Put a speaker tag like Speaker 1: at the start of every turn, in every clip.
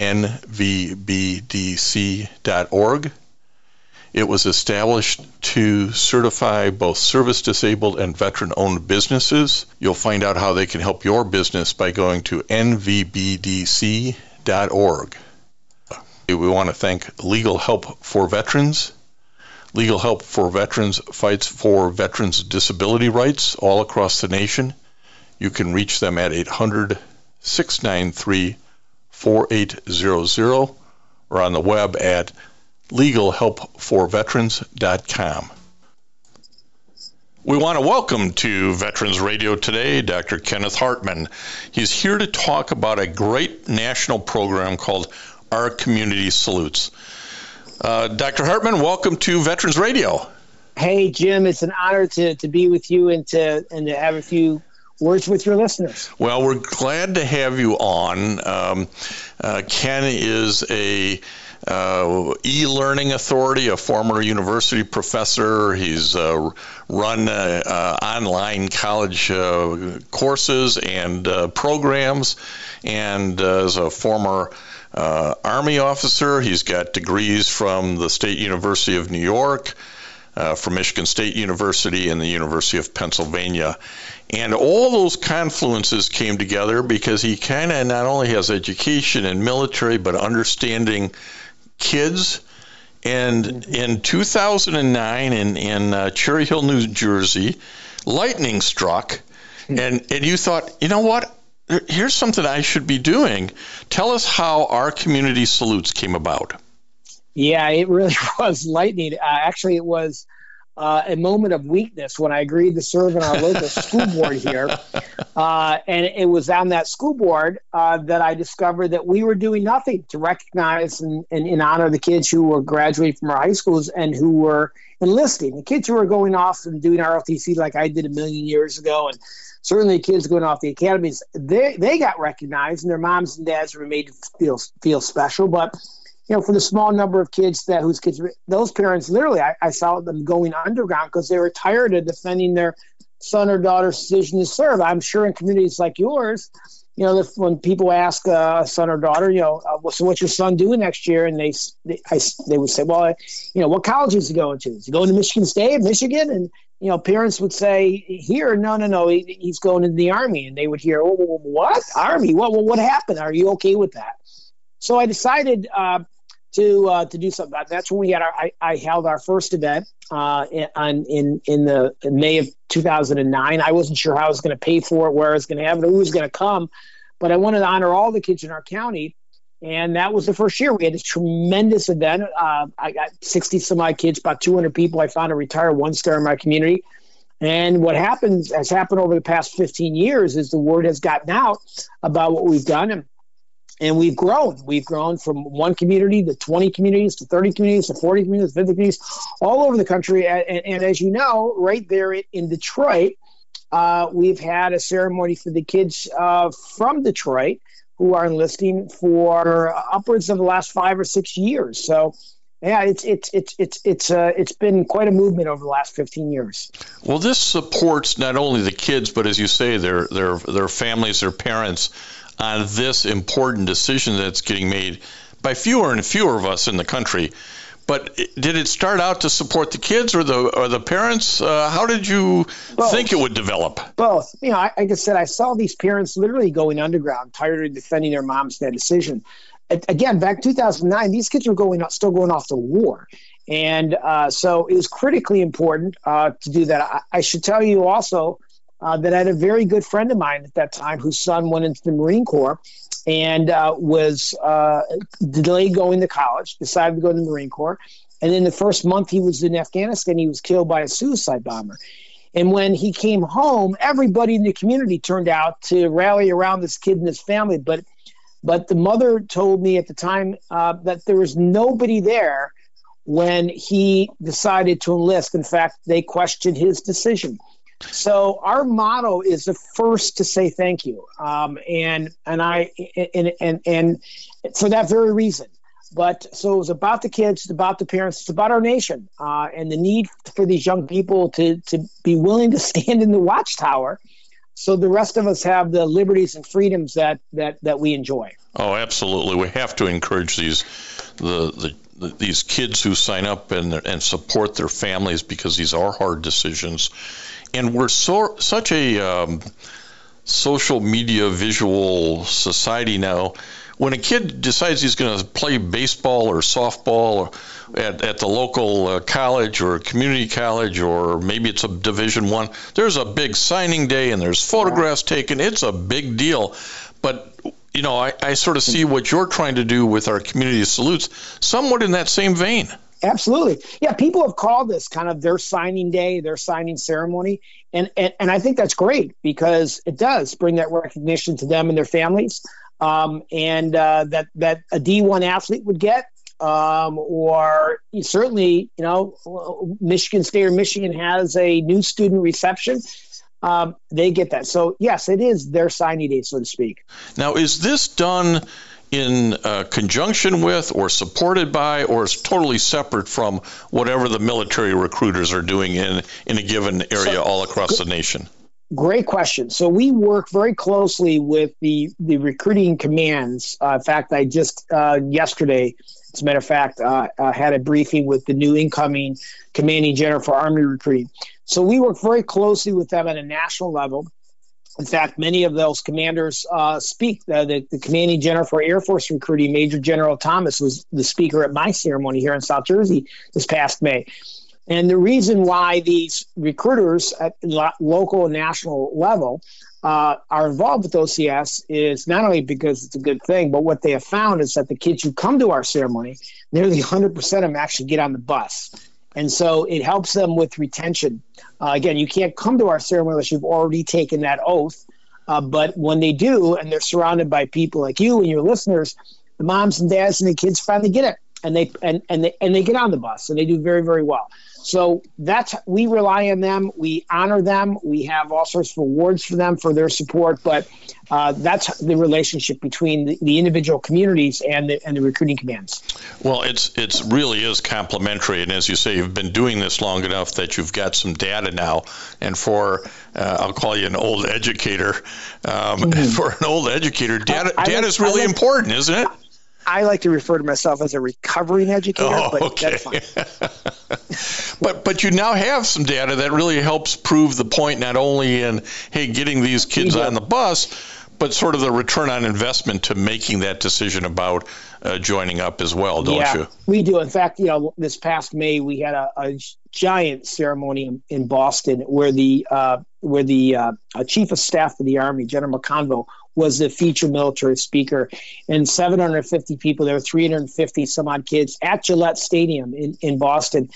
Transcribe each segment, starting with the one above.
Speaker 1: nvbdc.org. It was established to certify both service disabled and veteran owned businesses. You'll find out how they can help your business by going to nvbdc.org. We want to thank Legal Help for Veterans. Legal Help for Veterans fights for veterans' disability rights all across the nation. You can reach them at 800 693 4800 or on the web at legalhelpforveterans.com. We want to welcome to Veterans Radio today Dr. Kenneth Hartman. He's here to talk about a great national program called Our Community Salutes. Uh, Dr. Hartman, welcome to Veterans Radio.
Speaker 2: Hey, Jim, it's an honor to, to be with you and to and to have a few words with your listeners.
Speaker 1: Well, we're glad to have you on. Um, uh, Ken is a uh, e-learning authority, a former university professor. He's uh, run uh, uh, online college uh, courses and programs, and as a former Army officer, he's got degrees from the State University of New York. from Michigan State University and the University of Pennsylvania. And all those confluences came together because he kind of not only has education and military, but understanding kids. And in 2009, in, in uh, Cherry Hill, New Jersey, lightning struck. And, and you thought, you know what? Here's something I should be doing. Tell us how our community salutes came about.
Speaker 2: Yeah, it really was lightning. Uh, actually, it was uh, a moment of weakness when I agreed to serve on our local school board here. Uh, and it was on that school board uh, that I discovered that we were doing nothing to recognize and, and, and, honor the kids who were graduating from our high schools and who were enlisting. The kids who were going off and doing ROTC like I did a million years ago, and certainly the kids going off the academies, they, they got recognized and their moms and dads were made to feel, feel special. But you know, for the small number of kids that whose kids, those parents literally, I, I saw them going underground because they were tired of defending their son or daughter's decision to serve. I'm sure in communities like yours, you know, if, when people ask uh, a son or daughter, you know, uh, so what's your son doing next year? And they, they, I, they would say, well, you know, what college is he going to? Is he going to Michigan State, Michigan? And, you know, parents would say here, no, no, no, he, he's going into the army. And they would hear, oh, what? Army? What, what, what happened? Are you okay with that? So I decided, uh, to uh, to do something. That's when we had our I, I held our first event uh, in in in the in May of 2009. I wasn't sure how I was going to pay for it, where I was going to have it, who was going to come, but I wanted to honor all the kids in our county. And that was the first year. We had a tremendous event. Uh, I got 60 some odd kids, about 200 people. I found a retired one star in my community. And what happens has happened over the past 15 years is the word has gotten out about what we've done. And and we've grown. We've grown from one community to 20 communities to 30 communities to 40 communities, 50 communities, all over the country. And, and as you know, right there in Detroit, uh, we've had a ceremony for the kids uh, from Detroit who are enlisting for upwards of the last five or six years. So, yeah, it's it's it's it's it's uh, it's been quite a movement over the last 15 years.
Speaker 1: Well, this supports not only the kids, but as you say, their their their families, their parents on this important decision that's getting made by fewer and fewer of us in the country. But did it start out to support the kids or the or the parents? Uh, how did you Both. think it would develop?
Speaker 2: Both. You know, I, like I said, I saw these parents literally going underground, tired of defending their moms' that decision. again, back 2009, these kids were going still going off to war. And uh, so it was critically important uh, to do that. I, I, should tell you also uh, that I had a very good friend of mine at that time whose son went into the Marine Corps and uh, was uh, delayed going to college, decided to go to the Marine Corps. And in the first month he was in Afghanistan, he was killed by a suicide bomber. And when he came home, everybody in the community turned out to rally around this kid and his family. But but the mother told me at the time uh, that there was nobody there when he decided to enlist. In fact, they questioned his decision. So our motto is the first to say thank you, um, and and I and, and and for that very reason. But so it was about the kids, it's about the parents, it's about our nation, uh, and the need for these young people to to be willing to stand in the watchtower, so the rest of us have the liberties and freedoms that that that we enjoy.
Speaker 1: Oh, absolutely. We have to encourage these the the these kids who sign up and and support their families because these are hard decisions, and we're so such a um, social media visual society now. When a kid decides he's going to play baseball or softball at, at the local uh, college or community college or maybe it's a Division One, there's a big signing day and there's photographs taken. It's a big deal, but you know, I, I sort of see what you're trying to do with our community salutes somewhat in that same vein.
Speaker 2: Absolutely. Yeah, people have called this kind of their signing day, their signing ceremony. And, and, and I think that's great because it does bring that recognition to them and their families. Um, and uh, that, that a D1 athlete would get. Um, or certainly, you know, Michigan State or Michigan has a new student reception um, they get that. So yes, it is their signing day, so to speak.
Speaker 1: Now, is this done in uh, conjunction with, or supported by, or is totally separate from whatever the military recruiters are doing in in a given area so, all across the nation?
Speaker 2: Great question. So we work very closely with the the recruiting commands. Uh, in fact, I just uh, yesterday, as a matter of fact, uh, uh, had a briefing with the new incoming commanding general for Army recruiting. So we work very closely with them at a national level. In fact, many of those commanders uh, speak. Uh, the, the, commanding general for Air Force recruiting, Major General Thomas, was the speaker at my ceremony here in South Jersey this past May. And the reason why these recruiters at lo- local and national level uh, are involved with OCS is not only because it's a good thing, but what they have found is that the kids who come to our ceremony, nearly 100% of them actually get on the bus. And so it helps them with retention. Uh, again, you can't come to our ceremony unless you've already taken that oath. Uh, but when they do, and they're surrounded by people like you and your listeners, the moms and dads and the kids finally get it, and they and, and they and they get on the bus, and they do very very well. So that's we rely on them. We honor them. We have all sorts of awards for them for their support. But uh, that's the relationship between the, the, individual communities and the and the recruiting commands.
Speaker 1: Well, it's it's really is complementary, and as you say, you've been doing this long enough that you've got some data now. And for uh, I'll call you an old educator. Um, mm-hmm. For an old educator, data data is really like, important, isn't it?
Speaker 2: I like to refer to myself as a recovering educator, oh, but okay.
Speaker 1: that's fine. but but you now have some data that really helps prove the point not only in hey getting these kids on the bus, but sort of the return on investment to making that decision about uh, joining up as well, don't
Speaker 2: yeah,
Speaker 1: you?
Speaker 2: We do. In fact, you know, this past May we had a, a giant ceremony in, in, Boston where the uh, where the uh, chief of staff of the Army, General McConville, was the feature military speaker, and 750 people. There were 350 some odd kids at Gillette Stadium in, in Boston.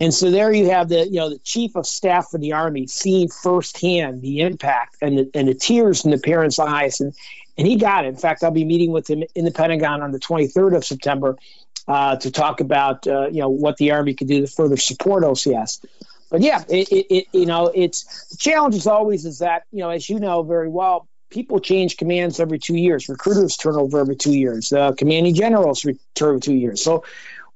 Speaker 2: And so there you have the you know the chief of staff of the army seeing firsthand the impact and the, and the tears in the parents' eyes, and and he got it. In fact, I'll be meeting with him in the Pentagon on the 23rd of September uh, to talk about uh, you know what the army could do to further support OCS. But yeah, it, it, it you know it's the challenge is always is that you know as you know very well people change commands every two years. Recruiters turn over every two years. Uh, commanding generals return every two years. So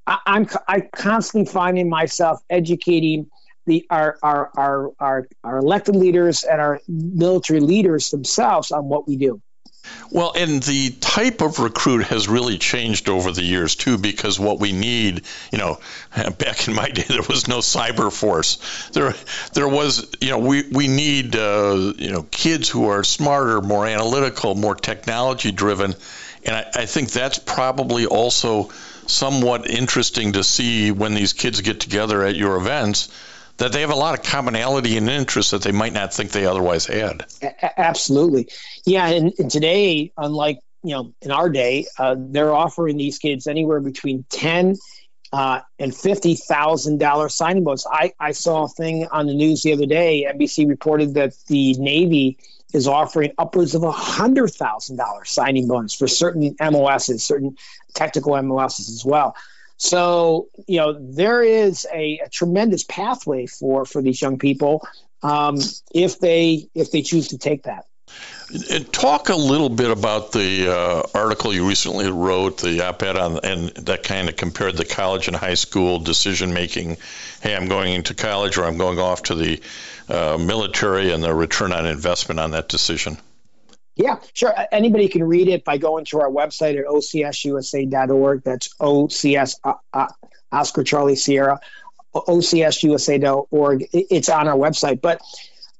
Speaker 2: I, I'm I constantly finding myself educating the our, our our our our elected leaders and our military leaders themselves on what we do.
Speaker 1: Well, and the type of recruit has really changed over the years too, because what we need, you know, back in my day there was no cyber force. There, there was, you know, we we need, uh, you know, kids who are smarter, more analytical, more technology driven, And I, I think that's probably also somewhat interesting to see when these kids get together at your events that they have a lot of commonality and interests that they might not think they otherwise had.
Speaker 2: A- absolutely. Yeah. And, and, today, unlike, you know, in our day, uh, they're offering these kids anywhere between 10 uh, and fifty thousand dollar signing bonus. I, I saw a thing on the news the other day. NBC reported that the Navy is offering upwards of a hundred thousand dollar signing bonus for certain MOSs, certain technical MOSs as well. So you know there is a, a tremendous pathway for for these young people um, if they if they choose to take that.
Speaker 1: Talk a little bit about the uh, article you recently wrote, the op-ed on, and that kind of compared the college and high school decision making. Hey, I'm going into college, or I'm going off to the uh, military, and the return on investment on that decision.
Speaker 2: Yeah, sure. Anybody can read it by going to our website at ocsusa.org. That's OCS uh, uh, Oscar Charlie Sierra, ocsusa.org. It's on our website, but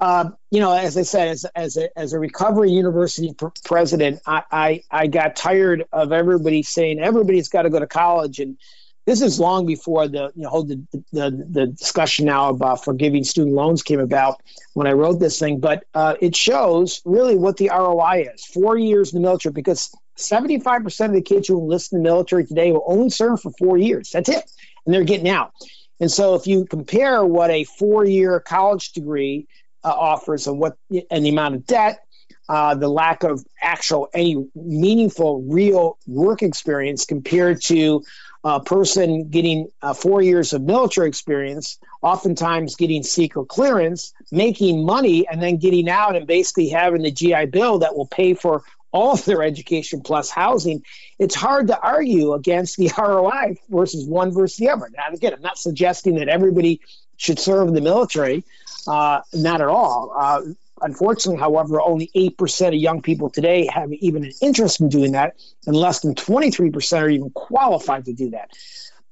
Speaker 2: uh, you know, as I said, as, as, a, as a recovery university pr- president, I, I, I, got tired of everybody saying everybody's got to go to college. And this is long before the, you know, the, the, the discussion now about forgiving student loans came about when I wrote this thing. But uh, it shows really what the ROI is four years in the military because 75% of the kids who enlist in the military today will only serve for four years. That's it. And they're getting out. And so if you compare what a four year college degree uh, offers and what and the amount of debt, uh, the lack of actual any meaningful real work experience compared to a person getting uh, four years of military experience, oftentimes getting secret clearance, making money, and then getting out and basically having the GI Bill that will pay for all of their education plus housing. It's hard to argue against the ROI versus one versus the other. Now, again, I'm not suggesting that everybody should serve in the military. Uh, not at all. Uh, unfortunately, however, only 8% of young people today have even an interest in doing that, and less than 23% are even qualified to do that.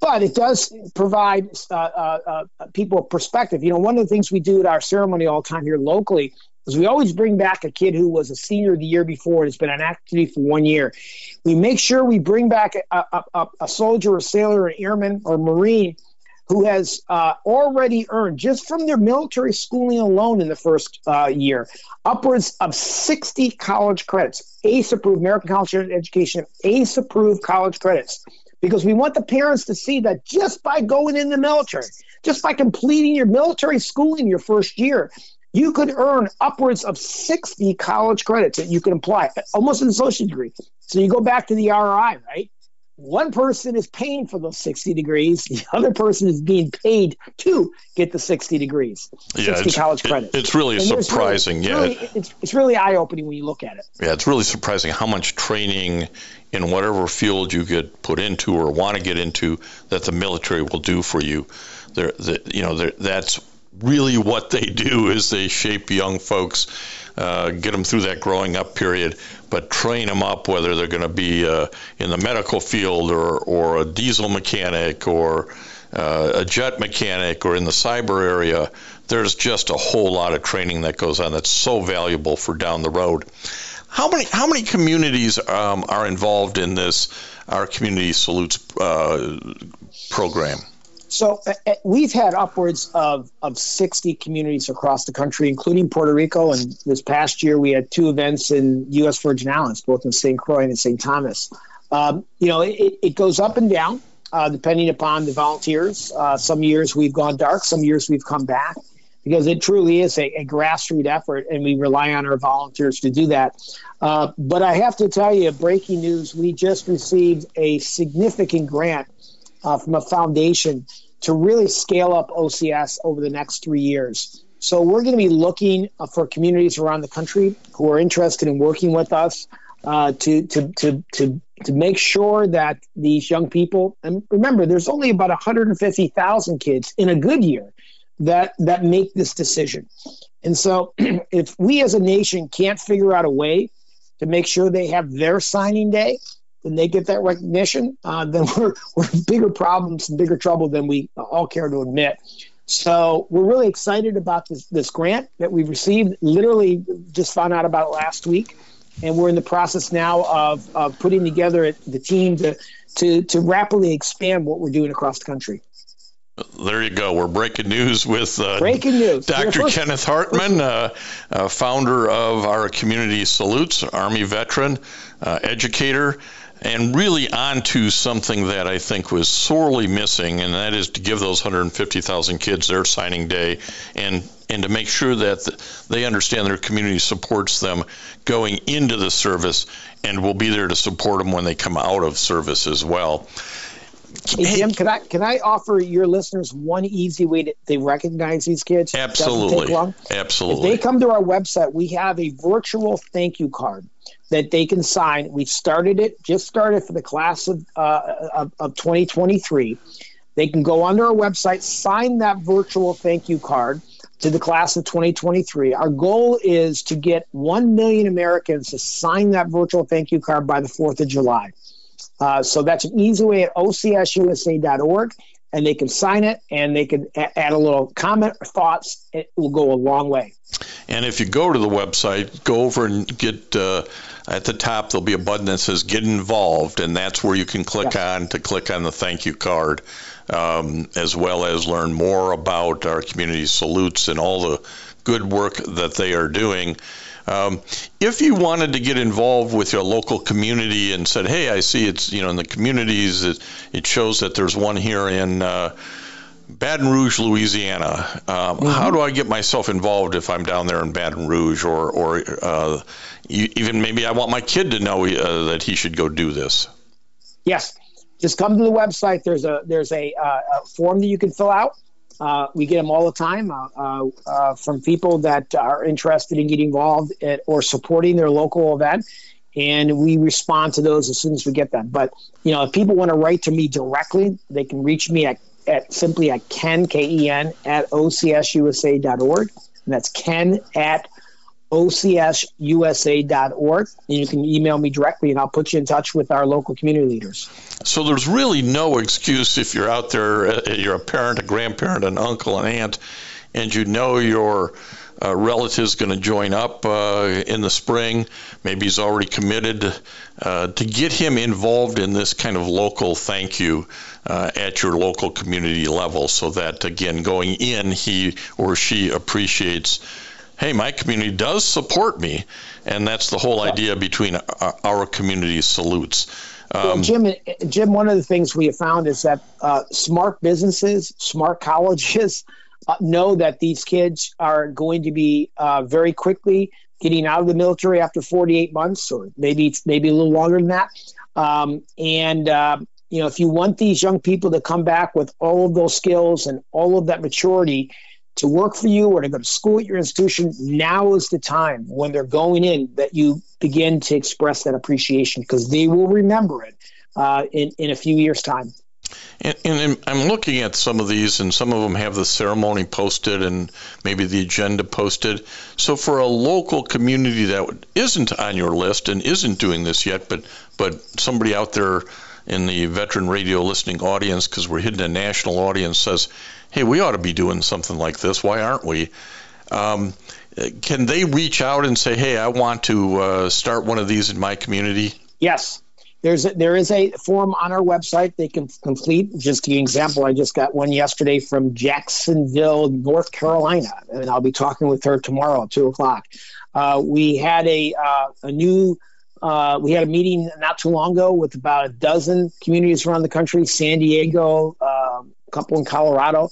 Speaker 2: But it does provide uh, uh, uh, people a perspective. You know, one of the things we do at our ceremony all the time here locally is we always bring back a kid who was a senior the year before and has been on activity for one year. We make sure we bring back a, a, a, a soldier, a sailor, an airman, or marine – who has uh, already earned, just from their military schooling alone in the first uh, year, upwards of 60 college credits, ACE approved, American College Education, ACE approved college credits. Because we want the parents to see that just by going in the military, just by completing your military schooling your first year, you could earn upwards of 60 college credits that you can apply, almost an associate degree. So you go back to the RI, right? One person is paying for those 60 degrees. The other person is being paid to get the 60 degrees.
Speaker 1: Yeah, 60 college credits. it's really and surprising
Speaker 2: really,
Speaker 1: yeah.
Speaker 2: it's really, it's, it's really eye-opening when you look at it.
Speaker 1: Yeah it's really surprising how much training in whatever field you get put into or want to get into that the military will do for you. There the, you know that's really what they do is they shape young folks uh, get them through that growing up period, but train them up whether they're going to be uh, in the medical field or, or a diesel mechanic or uh, a jet mechanic or in the cyber area. There's just a whole lot of training that goes on that's so valuable for down the road. How many how many communities um, are involved in this? Our community salutes uh, program.
Speaker 2: So uh, we've had upwards of, of 60 communities across the country, including Puerto Rico. And this past year, we had two events in U.S. Virgin Islands, both in St. Croix and in St. Thomas. Um, you know, it, it, goes up and down uh, depending upon the volunteers. Uh, some years we've gone dark, some years we've come back because it truly is a, a grassroots effort, and we rely on our volunteers to do that. Uh, but I have to tell you, breaking news: we just received a significant grant uh, from a foundation to really scale up OCS over the next three years. So we're going to be looking uh, for communities around the country who are interested in working with us uh, to, to, to, to, to make sure that these young people, and remember, there's only about 150,000 kids in a good year that, that make this decision. And so if we as a nation can't figure out a way to make sure they have their signing day, and they get that recognition, uh, then we're, we're in bigger problems and bigger trouble than we all care to admit. So we're really excited about this, this grant that we've received. Literally just found out about it last week. and we're in the process now of, of putting together the team to, to, to rapidly expand what we're doing across the country.
Speaker 1: There you go. We're breaking news with
Speaker 2: uh, breaking news.
Speaker 1: Dr. Kenneth Hartman, uh, uh, founder of our Community Salutes, Army veteran, uh, educator, and really onto something that I think was sorely missing, and that is to give those 150,000 kids their signing day and and to make sure that they understand their community supports them going into the service and will be there to support them when they come out of service as well.
Speaker 2: Hey, Jim, can I can I offer your listeners one easy way to they recognize these kids?
Speaker 1: Absolutely. Absolutely.
Speaker 2: If they come to our website, we have a virtual thank you card that they can sign. We started it, just started for the class of, uh, of, of 2023. They can go onto our website, sign that virtual thank you card to the class of 2023. Our goal is to get 1 million Americans to sign that virtual thank you card by the 4th of July. Uh, so that's an easy way at ocsusa.org, and they can sign it and they can add a little comment or thoughts. It will go a long way.
Speaker 1: And if you go to the website, go over and get uh, at the top, there'll be a button that says Get Involved, and that's where you can click yeah. on to click on the thank you card, um, as well as learn more about our community salutes and all the good work that they are doing. Um, if you wanted to get involved with your local community and said, "Hey, I see it's you know in the communities it, it shows that there's one here in uh, Baton Rouge, Louisiana. Um, mm-hmm. How do I get myself involved if I'm down there in Baton Rouge, or or uh, even maybe I want my kid to know uh, that he should go do this?
Speaker 2: Yes, just come to the website. There's a there's a, uh, a form that you can fill out. Uh, we get them all the time uh, uh, from people that are interested in getting involved at, or supporting their local event and we respond to those as soon as we get them. But you know, if people want to write to me directly, they can reach me at at simply at ken k-e-n at ocsusa.org and that's ken at ocsusa.org and you can email me directly and i'll put you in touch with our local community leaders.
Speaker 1: So there's really no excuse if you're out there uh, you're a parent a grandparent an uncle an aunt and you know your uh, relative's going to join up uh, in the spring. Maybe he's already committed uh, to get him involved in this kind of local thank you uh, at your local community level so that, again, going in, he or she appreciates hey, my community does support me. And that's the whole idea between our, our community salutes.
Speaker 2: Um, Jim, Jim, one of the things we have found is that uh, smart businesses, smart colleges, uh, know that these kids are going to be uh, very quickly getting out of the military after 48 months, or maybe maybe a little longer than that. Um, and uh, you know, if you want these young people to come back with all of those skills and all of that maturity to work for you or to go to school at your institution, now is the time when they're going in that you begin to express that appreciation because they will remember it uh, in in a few years' time.
Speaker 1: And, and, I'm looking at some of these, and some of them have the ceremony posted and maybe the agenda posted. So for a local community that isn't on your list and isn't doing this yet, but but somebody out there in the veteran radio listening audience, because we're hitting a national audience, says, "Hey, we ought to be doing something like this. Why aren't we?" Um, can they reach out and say, "Hey, I want to uh, start one of these in my community"?
Speaker 2: Yes, there's a, there is a form on our website they can complete. Just the example, I just got one yesterday from Jacksonville, North Carolina, and I'll be talking with her tomorrow at two o'clock. Uh, we had a uh, a new uh, we had a meeting not too long ago with about a dozen communities around the country, San Diego, uh, a couple in Colorado.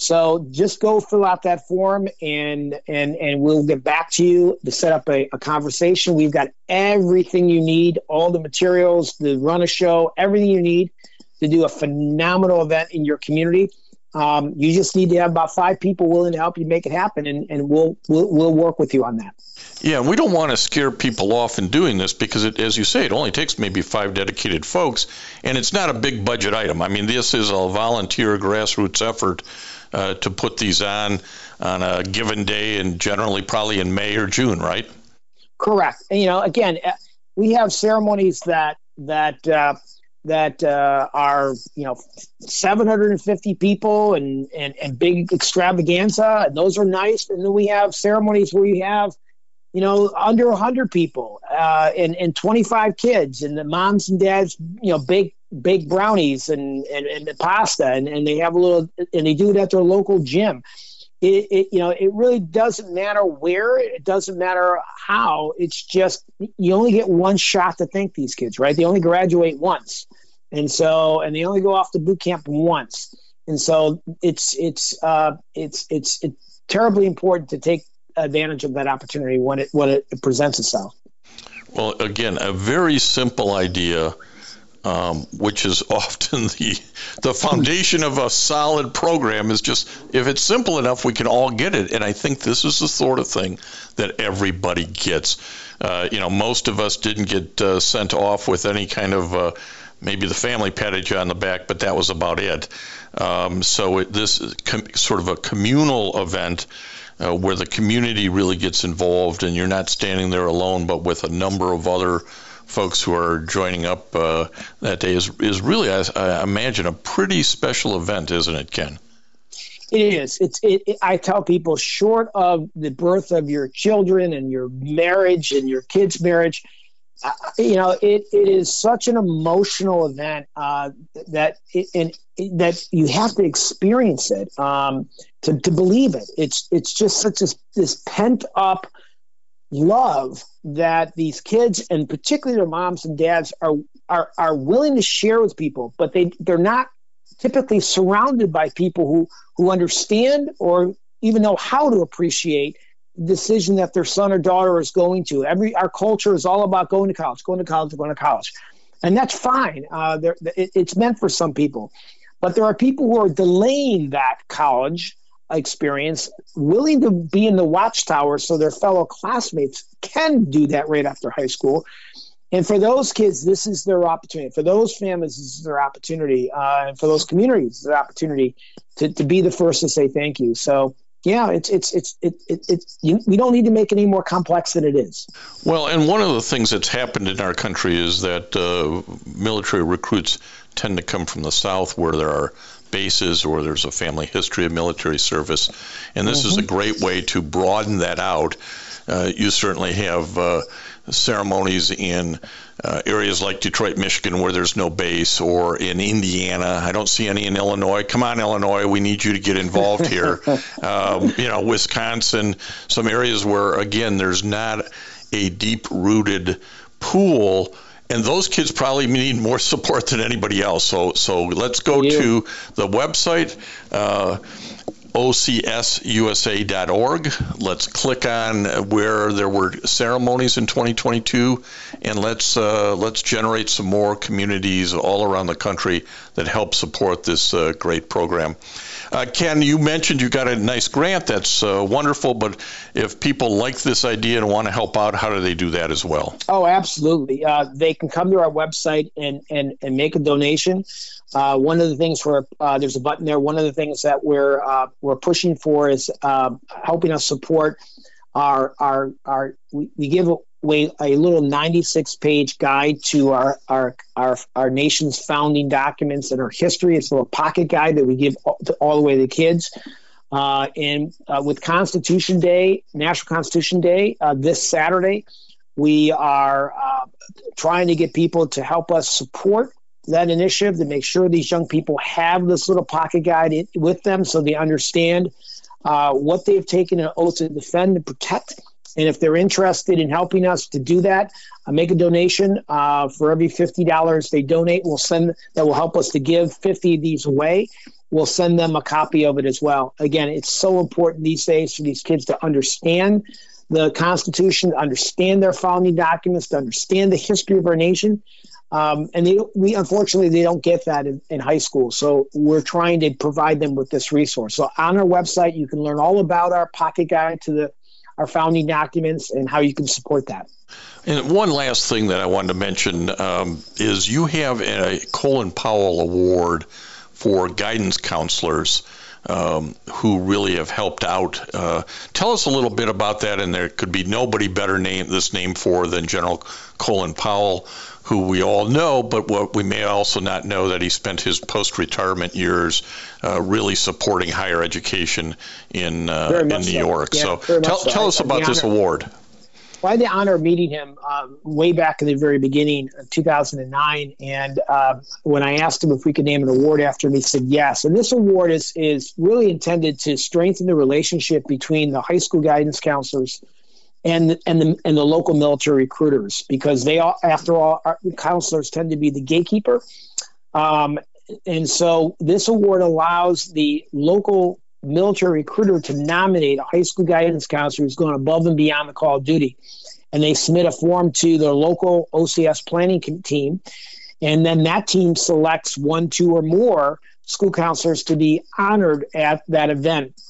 Speaker 2: So just go fill out that form and and and we'll get back to you to set up a, a, conversation. We've got everything you need, all the materials to run a show, everything you need to do a phenomenal event in your community. Um, you just need to have about five people willing to help you make it happen, and, and we'll, we'll we'll work with you on that.
Speaker 1: Yeah, we don't want to scare people off in doing this because, it, as you say, it only takes maybe five dedicated folks, and it's not a big budget item. I mean, this is a volunteer grassroots effort uh, to put these on on a given day, and generally probably in May or June, right?
Speaker 2: Correct. And, you know, again, uh, we have ceremonies that that uh, that uh, are you know 750 people and, and and big extravaganza, and those are nice. And then we have ceremonies where you have you know, under 100 people uh, and, and 25 kids, and the moms and dads, you know, bake bake brownies and, and, and the pasta, and, and they have a little, and they do it at their local gym. It, it, you know, it really doesn't matter where, it doesn't matter how. It's just you only get one shot to thank these kids, right? They only graduate once, and so and they only go off to boot camp once, and so it's it's uh, it's it's it's terribly important to take advantage of that opportunity when it when it presents itself.
Speaker 1: Well, again, a very simple idea, um, which is often the the foundation of a solid program, is just if it's simple enough, we can all get it. And I think this is the sort of thing that everybody gets. Uh, you know, most of us didn't get uh, sent off with any kind of uh, maybe the family patted you on the back, but that was about it. Um, so it, this is com- sort of a communal event uh, where the community really gets involved and you're not standing there alone, but with a number of other folks who are joining up uh, that day is, is really, I, I, imagine, a pretty special event, isn't it, Ken?
Speaker 2: It is. It's. It, it, I tell people, short of the birth of your children and your marriage and your kids' marriage, uh, you know, it, it is such an emotional event uh, that it, and that you have to experience it um, to, to believe it. It's it's just such a, this pent up love that these kids and particularly their moms and dads are are are willing to share with people, but they they're not typically surrounded by people who who understand or even know how to appreciate the decision that their son or daughter is going to. Every our culture is all about going to college, going to college, going to college, and that's fine. Uh, it, it's meant for some people, but there are people who are delaying that college experience, willing to be in the watchtower so their fellow classmates can do that right after high school. And for those kids, this is their opportunity. For those families, this is their opportunity. Uh, and for those communities, their opportunity to, to be the first to say thank you. So yeah, it's it's it's it, it, it you, we don't need to make it any more complex than it is.
Speaker 1: Well, and one of the things that's happened in our country is that uh, military recruits tend to come from the South, where there are bases or there's a family history of military service, and this mm-hmm. is a mm-hmm. great way to broaden that out. Uh, you certainly have uh, ceremonies in uh, areas like Detroit, Michigan, where there's no base, or in Indiana. I don't see any in Illinois. Come on, Illinois, we need you to get involved here. um, you know, Wisconsin, some areas where, again, there's not a deep rooted pool and those kids probably need more support than anybody else. So, so let's go to the website. Uh, ocsusa.org. Let's click on where there were ceremonies in 2022, and let's uh, let's generate some more communities all around the country that help support this uh, great program. Uh, Ken, you mentioned you got a nice grant. That's uh, wonderful. But if people like this idea and want to help out, how do they do that as well?
Speaker 2: Oh, absolutely. Uh, they can come to our website and and, and make a donation. Uh, one of the things where uh, there's a button there. One of the things that we're uh, we're pushing for is helping us support our our our. We, we give away a little 96 page guide to our our our our nation's founding documents and our history. It's a little pocket guide that we give all, to, all the way to the kids. Uh, and uh, with Constitution Day, National Constitution Day, this Saturday, we are trying to get people to help us support that initiative to make sure these young people have this little pocket guide with them so they understand uh, what they've taken an oath to defend and protect. And if they're interested in helping us to do that, uh, make a donation. Uh, for every fifty dollars they donate, we'll send that will help us to give fifty of these away. We'll send them a copy of it as well. Again, it's so important these days for these kids to understand the Constitution, to understand their founding documents, to understand the history of our nation, um, and they, we unfortunately they don't get that in, in, high school. So we're trying to provide them with this resource. So on our website, you can learn all about our pocket guide to the our founding documents and how you can support that.
Speaker 1: And one last thing that I wanted to mention um, is you have a Colin Powell Award for guidance counselors. Um, who really have helped out. Uh, tell us a little bit about that, and there could be nobody better name this name for than General Colin Powell, who we all know, but what we may also not know that he spent his post-retirement years uh, really supporting higher education in uh, in New so. York. Yeah, so tell, so. tell us about this award.
Speaker 2: well, I had the honor of meeting him uh, way back in the very beginning, of 2009. And uh, when I asked him if we could name an award after him, he said yes. And this award is is really intended to strengthen the relationship between the high school guidance counselors and and the and the local military recruiters because they all, after all, counselors tend to be the gatekeeper. Um, and so this award allows the local military recruiter to nominate a high school guidance counselor who's going above and beyond the call of duty. And they submit a form to their local OCS planning team. And then that team selects one, two, or more school counselors to be honored at that event.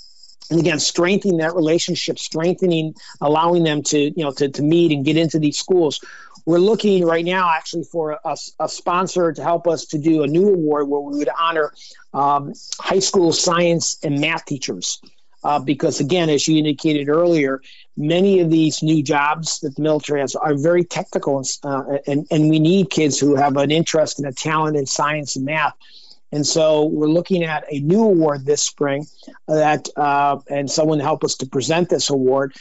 Speaker 2: And again, strengthening that relationship, strengthening, allowing them to, you know, to, to meet and get into these schools we're looking right now actually for a, a, sponsor to help us to do a new award where we would honor um, high school science and math teachers. Uh, because again, as you indicated earlier, many of these new jobs that the military has are very technical, uh, and, and we need kids who have an interest and a talent in science and math. And so we're looking at a new award this spring that, uh, and someone help us to present this award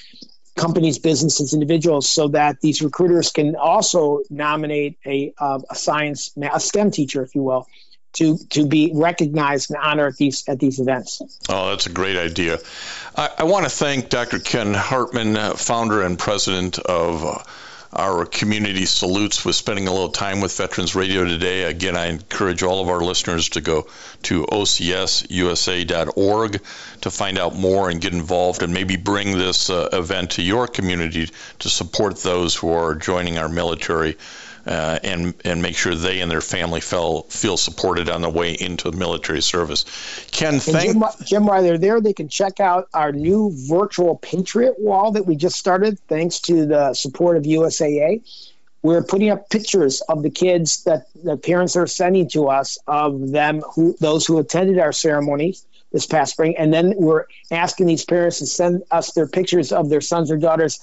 Speaker 2: companies, businesses, individuals, so that these recruiters can also nominate a, uh, a science, a STEM teacher, if you will, to to be recognized and honored at these at these events.
Speaker 1: Oh, that's a great idea. I, I want to thank Dr. Ken Hartman, uh, founder and president of. Our community salutes with spending a little time with Veterans Radio today. Again, I encourage all of our listeners to go to ocsusa.org to find out more and get involved and maybe bring this uh, event to your community to support those who are joining our military uh, and and make sure they and their family feel feel supported on the way into military service. Ken, thank
Speaker 2: Jim, Jim, while they're there, they can check out our new virtual Patriot Wall that we just started, thanks to the support of USAA. We're putting up pictures of the kids that the parents are sending to us of them who those who attended our ceremonies this past spring, and then we're asking these parents to send us their pictures of their sons or daughters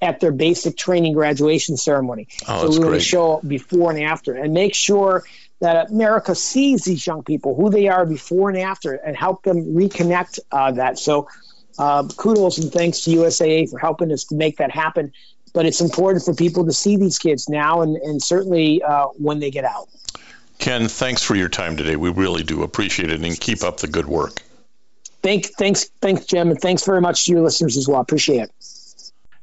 Speaker 2: at their basic training graduation ceremony.
Speaker 1: Oh,
Speaker 2: so we to show before and after and make sure that America sees these young people, who they are before and after, and help them reconnect uh, that. So uh, kudos and thanks to USAA for helping us to make that happen. But it's important for people to see these kids now and, and certainly uh, when they get out.
Speaker 1: Ken, thanks for your time today. We really do appreciate it and keep up the good work.
Speaker 2: Thank, thanks, thanks, Jim, and thanks very much to your listeners as well. Appreciate it.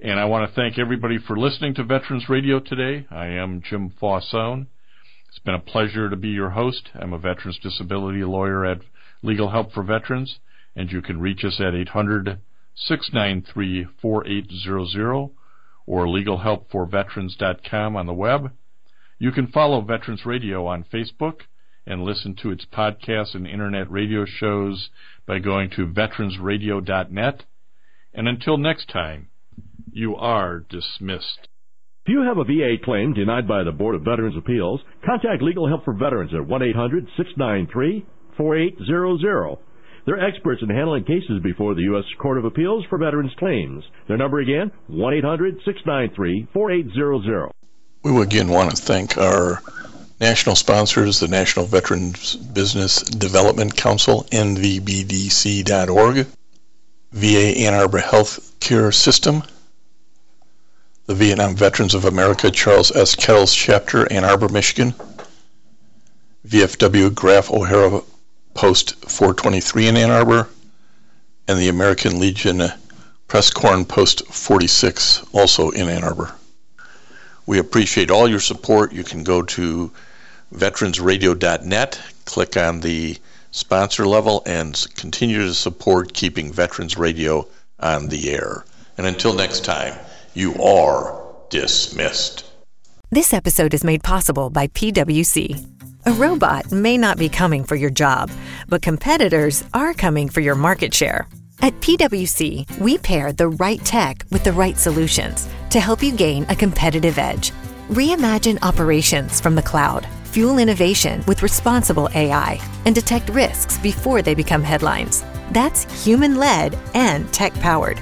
Speaker 3: And I want to thank everybody for listening to Veterans Radio today. I am Jim Fausone. It's been a pleasure to be your host. I'm a veterans disability lawyer at Legal Help for Veterans, and you can reach us at 800 693 4800 or legalhelpforveterans.com on the web. You can follow Veterans Radio on Facebook and listen to its podcasts and internet radio shows by going to veteransradio.net. And until next time, you are dismissed.
Speaker 4: If you have a VA claim denied by the Board of Veterans Appeals, contact Legal Help for Veterans at 1-800-693-4800. They're experts in handling cases before the U.S. Court of Appeals for Veterans Claims. Their number again, 1-800-693-4800.
Speaker 1: We again want to thank our national sponsors, the National Veterans Business Development Council, NVBDC.org, VA Ann Arbor Health Care System, the Vietnam Veterans of America Charles S. Kettles Chapter, Ann Arbor, Michigan, VFW Graf O'Hara Post 423 in Ann Arbor, and the American Legion Press Corn Post 46, also in Ann Arbor. We appreciate all your support. You can go to veteransradio.net, click on the sponsor level, and continue to support keeping Veterans Radio on the air. And until next time, you are dismissed.
Speaker 5: This episode is made possible by PWC. A robot may not be coming for your job, but competitors are coming for your market share. At PWC, we pair the right tech with the right solutions to help you gain a competitive edge. Reimagine operations from the cloud, fuel innovation with responsible AI, and detect risks before they become headlines. That's human led and tech powered.